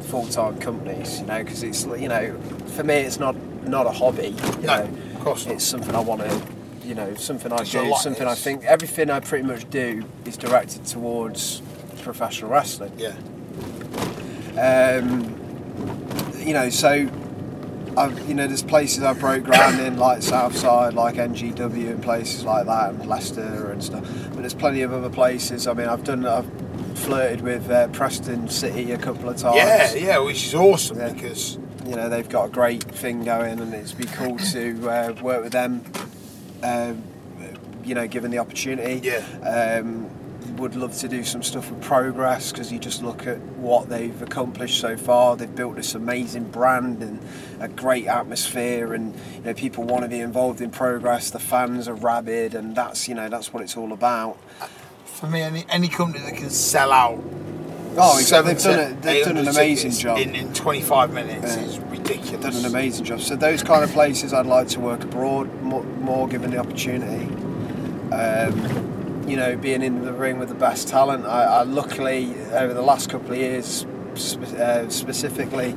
B: full time companies. You know, because it's you know, for me, it's not not a hobby. You
A: No,
B: know,
A: of course not.
B: it's something I want to, you know, something I do, something I think. Everything I pretty much do is directed towards professional wrestling.
A: Yeah.
B: Um, you know, so I've, you know, there's places I broke ground in, like Southside, like NGW, and places like that, and Leicester and stuff. But there's plenty of other places. I mean, I've done, I've flirted with uh, Preston City a couple of times.
A: Yeah, yeah, which is awesome
B: Yeah.
A: because
B: you know they've got a great thing going, and it's be cool to uh, work with them. Um, you know, given the opportunity.
A: Yeah.
B: Um, would love to do some stuff with Progress because you just look at what they've accomplished so far. They've built this amazing brand and a great atmosphere, and you know people want to be involved in Progress. The fans are rabid, and that's you know that's what it's all about.
A: for me, any any company that can sell out
B: Oh, exactly. They've done it- they've done an amazing job.
A: in, in 25 minutes.
B: Yeah.
A: is ridiculous.
B: done an amazing job. So those kind of places, I'd like to work abroad more, more given the opportunity. Um, you know, being in the ring with the best talent. I, I luckily over the last couple of years, spe- uh, specifically,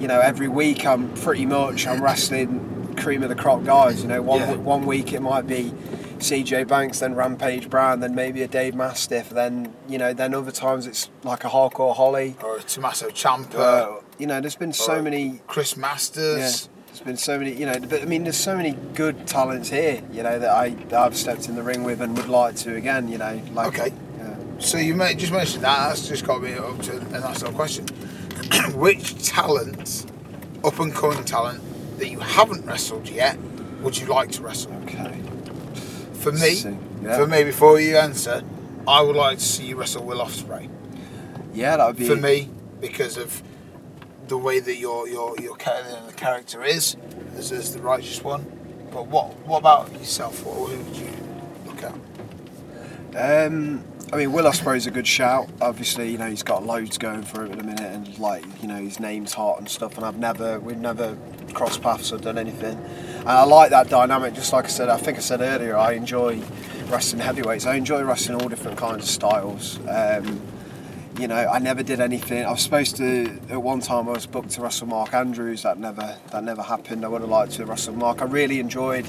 B: you know, every week I'm pretty much I'm wrestling cream of the crop guys. You know, one
A: Yeah.
B: one week it might be. CJ Banks, then Rampage Brown, then maybe a Dave Mastiff, then you know, then other times it's like a hardcore Holly.
A: Or a Tommaso Ciampa,
B: you know, there's been so many
A: Chris Masters.
B: yeah, there's been so many, you know, but I mean, there's so many good talents here, you know, that I that I've stepped in the ring with and would like to again, you know, like.
A: Okay.
B: Yeah.
A: So you may, just mentioned that. That's just got me up to a nice little question. Which talent, up and coming talent, that you haven't wrestled yet, would you like to wrestle?
B: Okay.
A: For me,
B: See, yeah.
A: for me, before you answer, I would like to see you wrestle Will Ospreay.
B: Yeah, that would be.
A: For me, because of the way that your your your character is, as, as the righteous one. But what what about yourself? What who would you look at?
B: Um, I mean, Will I suppose, is a good shout. Obviously, you know, he's got loads going for him at the minute, and like, you know, his name's hot and stuff. And I've never, we've never crossed paths or done anything. And I like that dynamic. Just like I said, I think I said earlier, I enjoy wrestling heavyweights. I enjoy wrestling all different kinds of styles. Um, you know, I never did anything. I was supposed to at one time. I was booked to wrestle Mark Andrews. That never, that never happened. I would have liked to wrestle Mark. I really enjoyed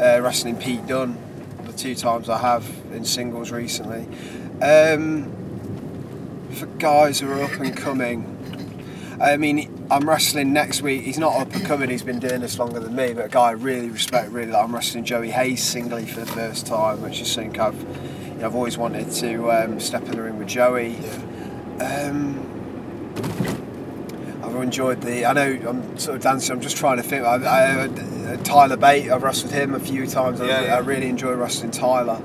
B: uh, wrestling Pete Dunne the two times I have in singles recently. Um, for guys who are up and coming, I mean, I'm wrestling next week. He's not up and coming. He's been doing this longer than me, but a guy I really respect. Really, like, I'm wrestling Joey Hayes singly for the first time, which is something I've, know, I've always wanted to um, step in the ring with Joey. Um, I've enjoyed the. I know I'm sort of dancing. I'm just trying to think. I, I, uh, Tyler Bate. I've wrestled him a few times. I,
A: Yeah, yeah.
B: I really enjoy wrestling Tyler.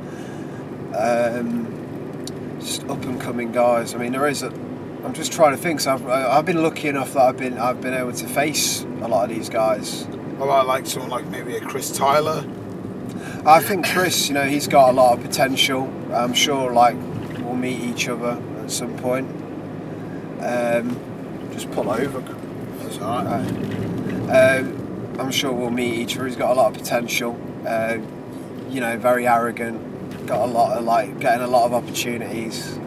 B: Um, just up and coming guys. I mean, there is a. I'm just trying to think. So I've, I've been lucky enough that I've been I've been able to face a lot of these guys.
A: What about like someone like maybe a Chris Tyler?
B: I think Chris, you know, he's got a lot of potential. I'm sure, like, we'll meet each other at some point. Um, just pull over.
A: That's all right.
B: Um, I'm sure we'll meet each other. He's got a lot of potential. Uh, you know, very arrogant. Got a lot of like getting a lot of opportunities.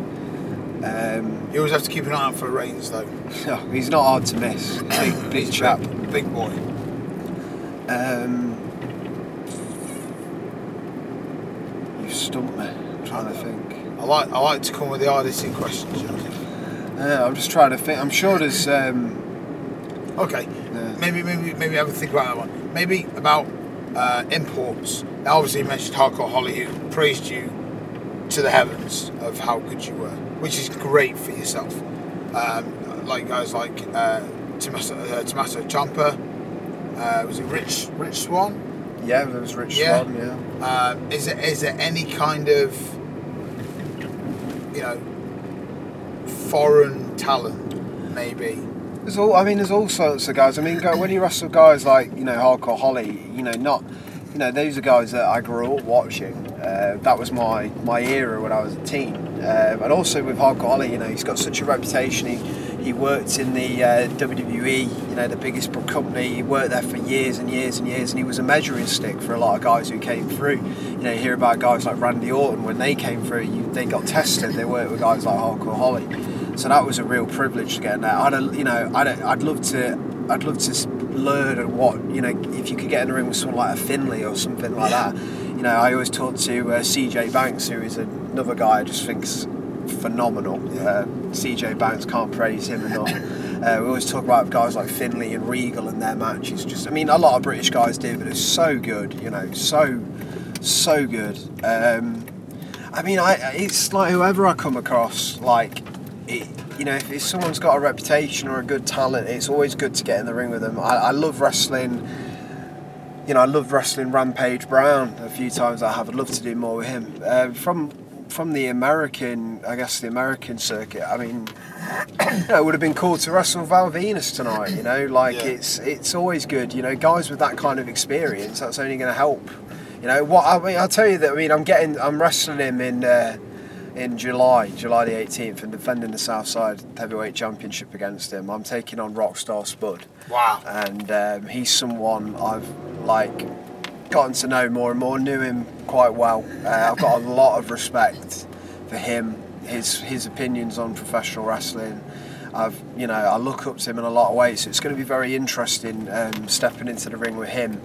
B: Um,
A: You always have to keep an eye out for Reigns though.
B: he's not hard to miss. Big, big chap.
A: Big, big boy.
B: Um, you stumped me. I'm trying to think.
A: I like I like to come with the in questions. Joseph.
B: Yeah, I'm just trying to think. I'm sure there's. Um,
A: Okay.
B: Yeah.
A: Maybe maybe maybe have a think about that one. Maybe about uh, imports. Now, obviously, you mentioned Hardcore Holly, who praised you to the heavens of how good you were, which is great for yourself. Um, like guys like uh, Tommaso, uh, Ciampa, uh, was it Rich Rich Swann?
B: Yeah, there was Rich
A: Yeah.
B: Swann. Yeah.
A: Um, is there is there any kind of you know foreign talent maybe?
B: There's all. I mean, there's all sorts of guys. I mean, go, when you wrestle guys like you know Hardcore Holly, you know, not. You know, those are guys that I grew up watching. Uh, that was my, my era when I was a teen. Um, and also with Hardcore Holly, you know, he's got such a reputation. He, he worked in the uh, WWE, you know, the biggest company. He worked there for years and years and years, and he was a measuring stick for a lot of guys who came through. You know, you hear about guys like Randy Orton when they came through. You, they got tested. They worked with guys like Hardcore Holly, so that was a real privilege to get in there. I'd, you know, I'd, I'd love to, I'd love to learn and what, you know, if you could get in the ring with someone like a Finlay or something like that. You know, I always talk to uh, CJ Banks, who is another guy I just think's phenomenal. Uh, CJ Banks can't praise him enough. Uh, we always talk about guys like Finlay and Regal and their matches. Just, I mean, a lot of British guys do, but it's so good. You know, so so good. Um, I mean, I it's like whoever I come across, like, it, you know, if, if someone's got a reputation or a good talent, it's always good to get in the ring with them. I, I love wrestling. You know, I love wrestling Rampage Brown a few times. I have. I'd love to do more with him. Uh, from from the American, I guess the American circuit. I mean, you know, it would have been cool to wrestle Val Venis tonight. You know, like
A: Yeah.
B: it's it's always good. You know, guys with that kind of experience, that's only going to help. You know what? I mean, I'll tell you that. I mean, I'm getting, I'm wrestling him in. Uh, in July, July the 18th, and defending the Southside Heavyweight Championship against him. I'm taking on Rockstar Spud,
A: Wow.
B: and um, he's someone I've like gotten to know more and more. Knew him quite well. Uh, I've got a lot of respect for him, his his opinions on professional wrestling. I've you know I look up to him in a lot of ways. So it's going to be very interesting um, stepping into the ring with him.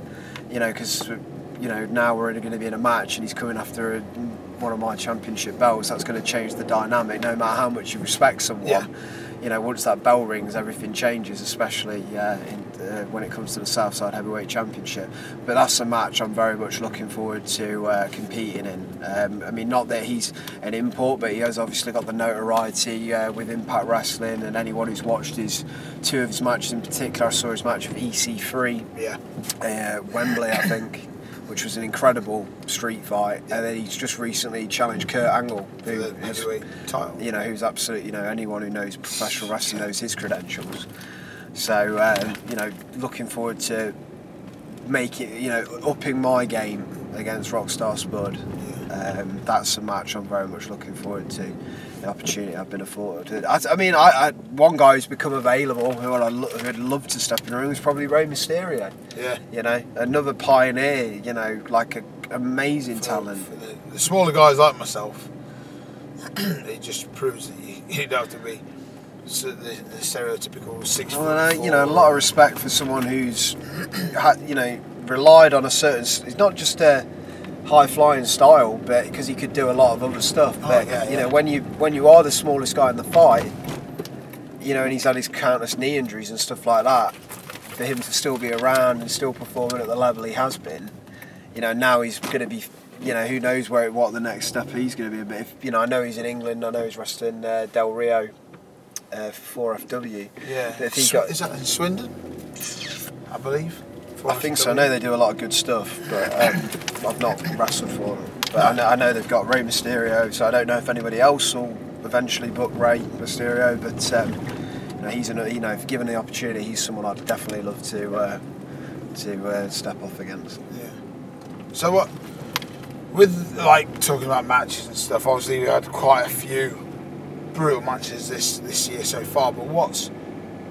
B: You know because you know now we're going to be in a match and he's coming after a, one of my championship belts. That's going to change the dynamic. No matter how much you respect someone.
A: Yeah.
B: You know, once that bell rings, everything changes, especially uh, in, uh, when it comes to the Southside Heavyweight Championship. But that's a match I'm very much looking forward to uh, competing in. Um, I mean, not that he's an import, but he has obviously got the notoriety uh, with Impact Wrestling, and anyone who's watched his two of his matches in particular, I saw his match with EC3
A: Yeah.
B: uh, Wembley, I think, which was an incredible street fight. And then he's just recently challenged Kurt Angle, who
A: heavyweight title.
B: you know, who's absolutely, you know, anyone who knows professional wrestling knows his credentials. So, um, you know, looking forward to making, you know, upping my game against Rockstar Spud. Um, that's a match I'm very much looking forward to. The opportunity I've been afforded. I, I mean, I, I, one guy who's become available who I'd, lo- who'd love to step in the ring is probably Rey Mysterio.
A: Yeah.
B: You know, another pioneer. You know, like an amazing talent.
A: For the, the smaller guys like myself, it just proves that you, you don't have to be so the, the stereotypical six
B: Well,
A: foot.
B: uh, you know, a lot of respect for someone who's, ha- you know, relied on a certain. It's not just a high flying style, but because he could do a lot of other stuff.
A: Oh,
B: But
A: yeah,
B: you
A: yeah.
B: know, when you when you are the smallest guy in the fight, you know, and he's had his countless knee injuries and stuff like that, for him to still be around and still performing at the level he has been, you know, now he's going to be. You know, who knows where what the next step he's going to be. But if, you know, I know he's in England. I know he's wrestling uh, Del Rio uh, for 4FW.
A: Yeah.
B: He
A: Sw-
B: got,
A: is that in Swindon? I believe.
B: I think so. I know they do a lot of good stuff, but um, I've not wrestled for them. But I know, I know they've got Rey Mysterio, so I don't know if anybody else will eventually book Rey Mysterio. But um, you know, he's an, you know, if given the opportunity, he's someone I'd definitely love to uh, to uh, step off against.
A: Yeah. So what? With like talking about matches and stuff, obviously we had quite a few brutal matches this this year so far. But what's?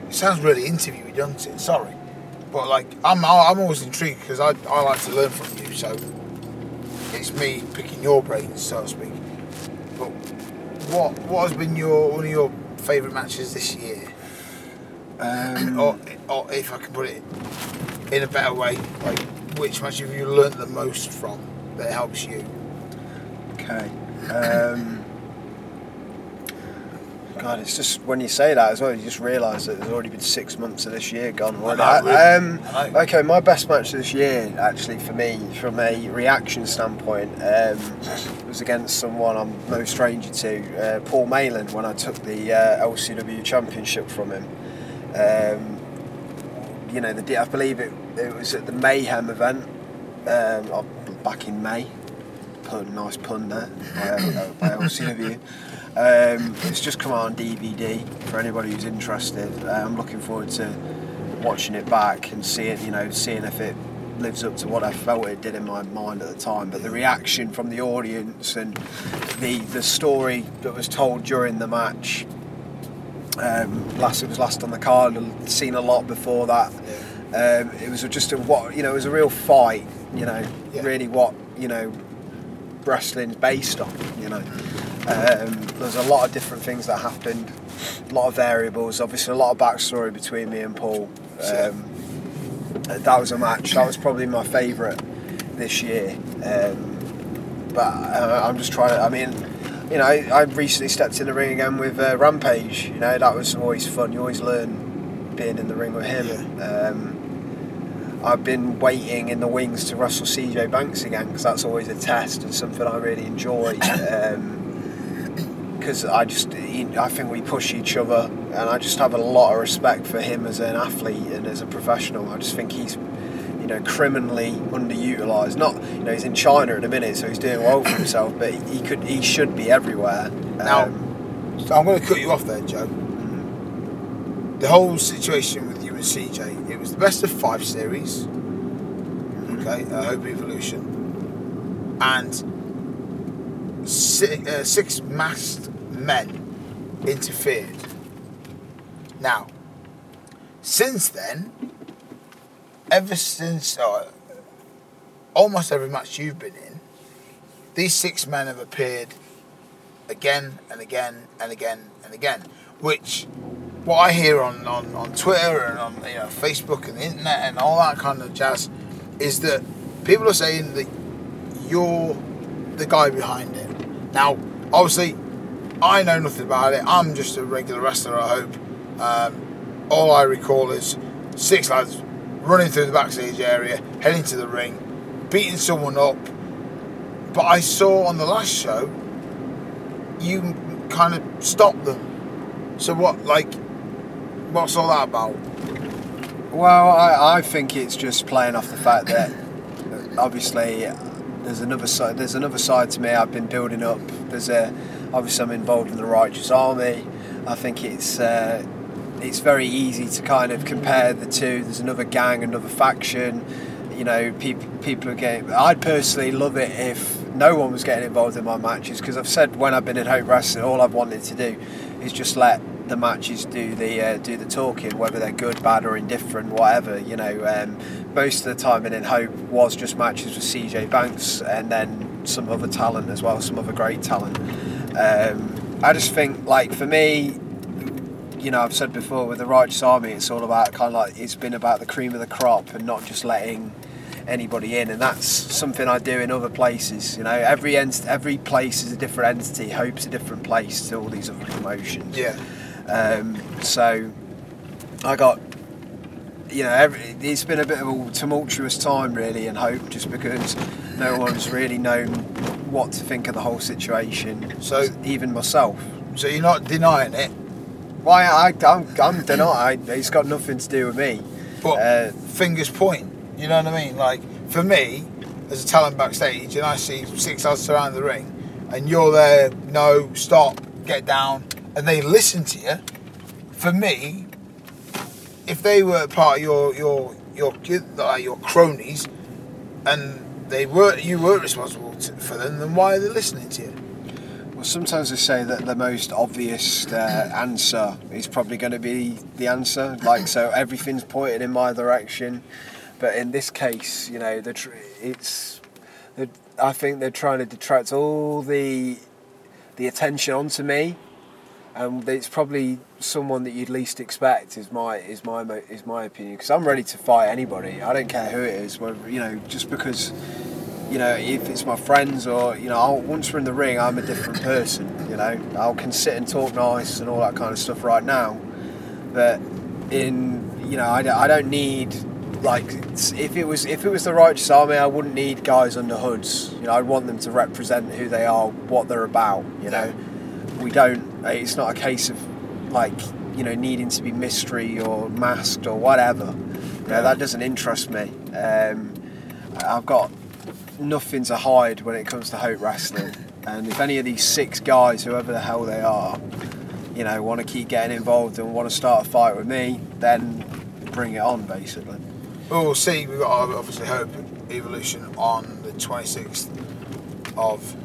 A: It sounds really interviewy, doesn't it? Sorry, but like I'm I'm always intrigued because I I like to learn from you. So it's me picking your brains, so to speak. But what what has been your one of your favourite matches this year?
B: Um,
A: or, or if I can put it in a better way, like which match have you learnt the most from that helps you?
B: Okay. Um, God, it's just when you say that as well, you just realise that there's already been six months of this year gone.
A: know, really.
B: um, okay, my best match this year, actually, for me, from a reaction standpoint, um, was against someone I'm no stranger to, uh, Paul Mayland, when I took the uh, LCW Championship from him. Um, you know, the I believe it, it was at the Mayhem event um, uh, back in May pun, nice pun there by, uh, by LCW. Um, it's just come out on DVD for anybody who's interested. Uh, I'm looking forward to watching it back and seeing, you know, seeing if it lives up to what I felt it did in my mind at the time. But the reaction from the audience and the the story that was told during the match. Um, last it was last on the card. I'd seen a lot before that. Um, it was just a what you know. It was a real fight. You know,
A: Yeah.
B: really what you know wrestling's based on. You know, um, there's a lot of different things that happened, a lot of variables. Obviously, a lot of backstory between me and Paul. Um, that was a match. That was probably my favourite this year. Um, but uh, I'm just trying to. I mean, you know, I, I recently stepped in the ring again with uh, Rampage. You know, that was always fun. You always learn being in the ring with him. Um, I've been waiting in the wings to wrestle CJ Banks again because that's always a test and something I really enjoy. Because I just, I think we push each other, and I just have a lot of respect for him as an athlete and as a professional. I just think he's, you know, criminally underutilized. Not, you know, he's in China at a minute, so he's doing well for himself, but he could, he should be everywhere.
A: Now-
B: Um,
A: I'm going to cut you off there, Joe. The whole situation with you and CJ, it was the best of five series. Okay, uh, Hope Evolution, and six, uh, six masked men interfered. Now, since then, ever since uh, almost every match you've been in, these six men have appeared again and again and again and again. Which, what I hear on, on, on Twitter and on you know Facebook and the internet and all that kind of jazz, is that people are saying that you're the guy behind it. Now, obviously, I know nothing about it. I'm just a regular wrestler. I hope. Um, all I recall is six lads running through the backstage area, heading to the ring, beating someone up. But I saw on the last show you kind of stopped them. So what, like, what's all that about?
B: Well, I, I think it's just playing off the fact that obviously there's another side. There's another side to me. I've been building up. There's a obviously I'm involved in the Righteous Army. I think it's uh, it's very easy to kind of compare the two. There's another gang, another faction. You know, people people are getting. I'd personally love it if no one was getting involved in my matches because I've said when I've been in Hope Wrestling, all I've wanted to do is just let the matches do the uh, do the talking, whether they're good, bad, or indifferent, whatever. You know, um, most of the time in Hope was just matches with CJ Banks and then some other talent as well, some other great talent. Um, I just think, like for me, you know, I've said before with the Righteous Army, it's all about kind of like it's been about the cream of the crop and not just letting anybody in, and that's something I do in other places. You know, every ent- every place is a different entity. Hope's a different place to all these other promotions.
A: Yeah.
B: Um, so I got, you know, every, it's been a bit of a tumultuous time really and Hope just because no one's really known what to think of the whole situation.
A: So-
B: even myself.
A: So you're not denying it,
B: Why I, I'm, I'm denying. it. It's got nothing to do with me.
A: but
B: Uh,
A: fingers point. You know what I mean? Like for me, as a talent backstage, and I see six lads around the ring, and you're there, no, stop, get down, and they listen to you. For me, if they were part of your your your your cronies, and they were you were responsible to, for them, then why are they listening to you?
B: Well, sometimes they say that the most obvious uh, answer is probably going to be the answer. Like, so everything's pointed in my direction. But in this case, you know, the tr- it's. The, I think they're trying to detract all the the attention onto me, and it's probably someone that you'd least expect. Is my is my is my opinion because I'm ready to fight anybody. I don't care who it is. Whether you know, just because you know, if it's my friends or, you know, I'll, once we're in the ring, I'm a different person, you know. I can sit and talk nice and all that kind of stuff right now. But in, you know, I, don't- I don't need, like, if it was if it was the Righteous Army, I wouldn't need guys under hoods. You know, I'd want them to represent who they are, what they're about, you know. We don't, it's not a case of, like, you know, needing to be mystery or masked or whatever. You know, that doesn't interest me. Um, I've got nothing to hide when it comes to Hope Wrestling. And if any of these six guys, whoever the hell they are, you know, want to keep getting involved and want to start a fight with me, then bring it on, basically.
A: Well, we'll see. We've got obviously Hope Evolution on the 26th of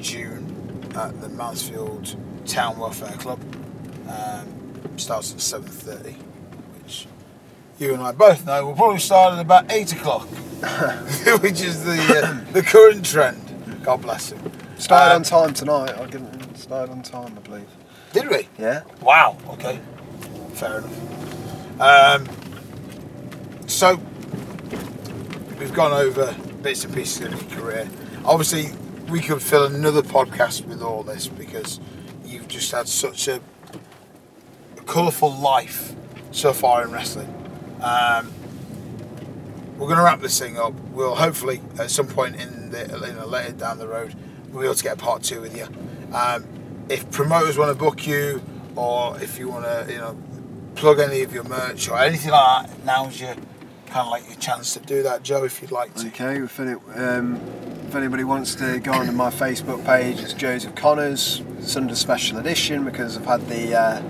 A: June at the Mansfield Town Welfare Club. Um, starts at 7.30, which you and I both know will probably start at about 8 o'clock, which is the, uh, the current trend. God bless him.
B: Started
A: Um,
B: on time tonight. I didn't started on time, I believe.
A: Did we?
B: Yeah.
A: Wow. Okay. Fair enough. Um, so we've gone over bits and pieces of your career. Obviously, we could fill another podcast with all this because you've just had such a, colourful life so far in wrestling. Um, we're going to wrap this thing up. We'll hopefully at some point in the later down the road we'll be able to get a part two with you. Um, if promoters want to book you, or if you want to, you know, plug any of your merch or anything like that, now's your kind of like your chance to do that, Joe. If you'd like to.
B: Okay. If, any, um, if anybody wants to go onto my Facebook page, it's Joseph Conners. Under special edition because I've had the uh,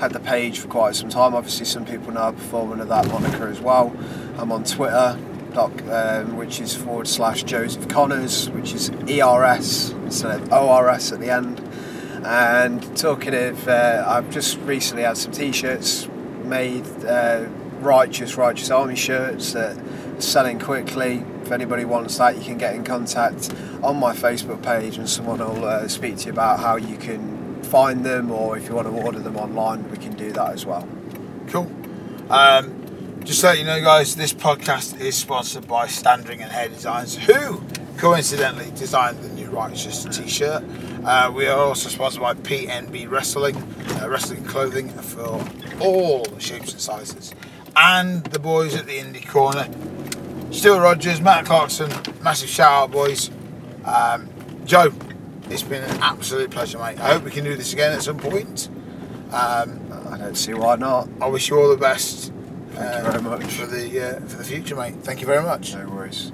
B: had the page for quite some time. Obviously, some people know I perform under that moniker as well. I'm on Twitter, doc, um, which is forward slash Joseph Conners, which is E R S instead of ORS at the end. And talking of, uh, I've just recently had some T-shirts made, uh, righteous, righteous army shirts that are selling quickly. If anybody wants that, you can get in contact on my Facebook page, and someone will uh, speak to you about how you can find them, or if you want to order them online, we can do that as well.
A: Cool. Um, just so you know, guys, this podcast is sponsored by Standring and Hair Designs, who coincidentally designed the new Righteous t-shirt. Uh, we are also sponsored by PNB Wrestling, uh, wrestling clothing for all shapes and sizes. And the boys at the Indie Corner, Stuart Rogers, Matt Clarkson, massive shout out, boys. Um, Joe, it's been an absolute pleasure, mate. I hope we can do this again at some point. Um,
B: I don't see why not.
A: I wish you all the best.
B: Thank you very much.
A: for the uh, for the future, mate. Thank you very much.
B: No worries.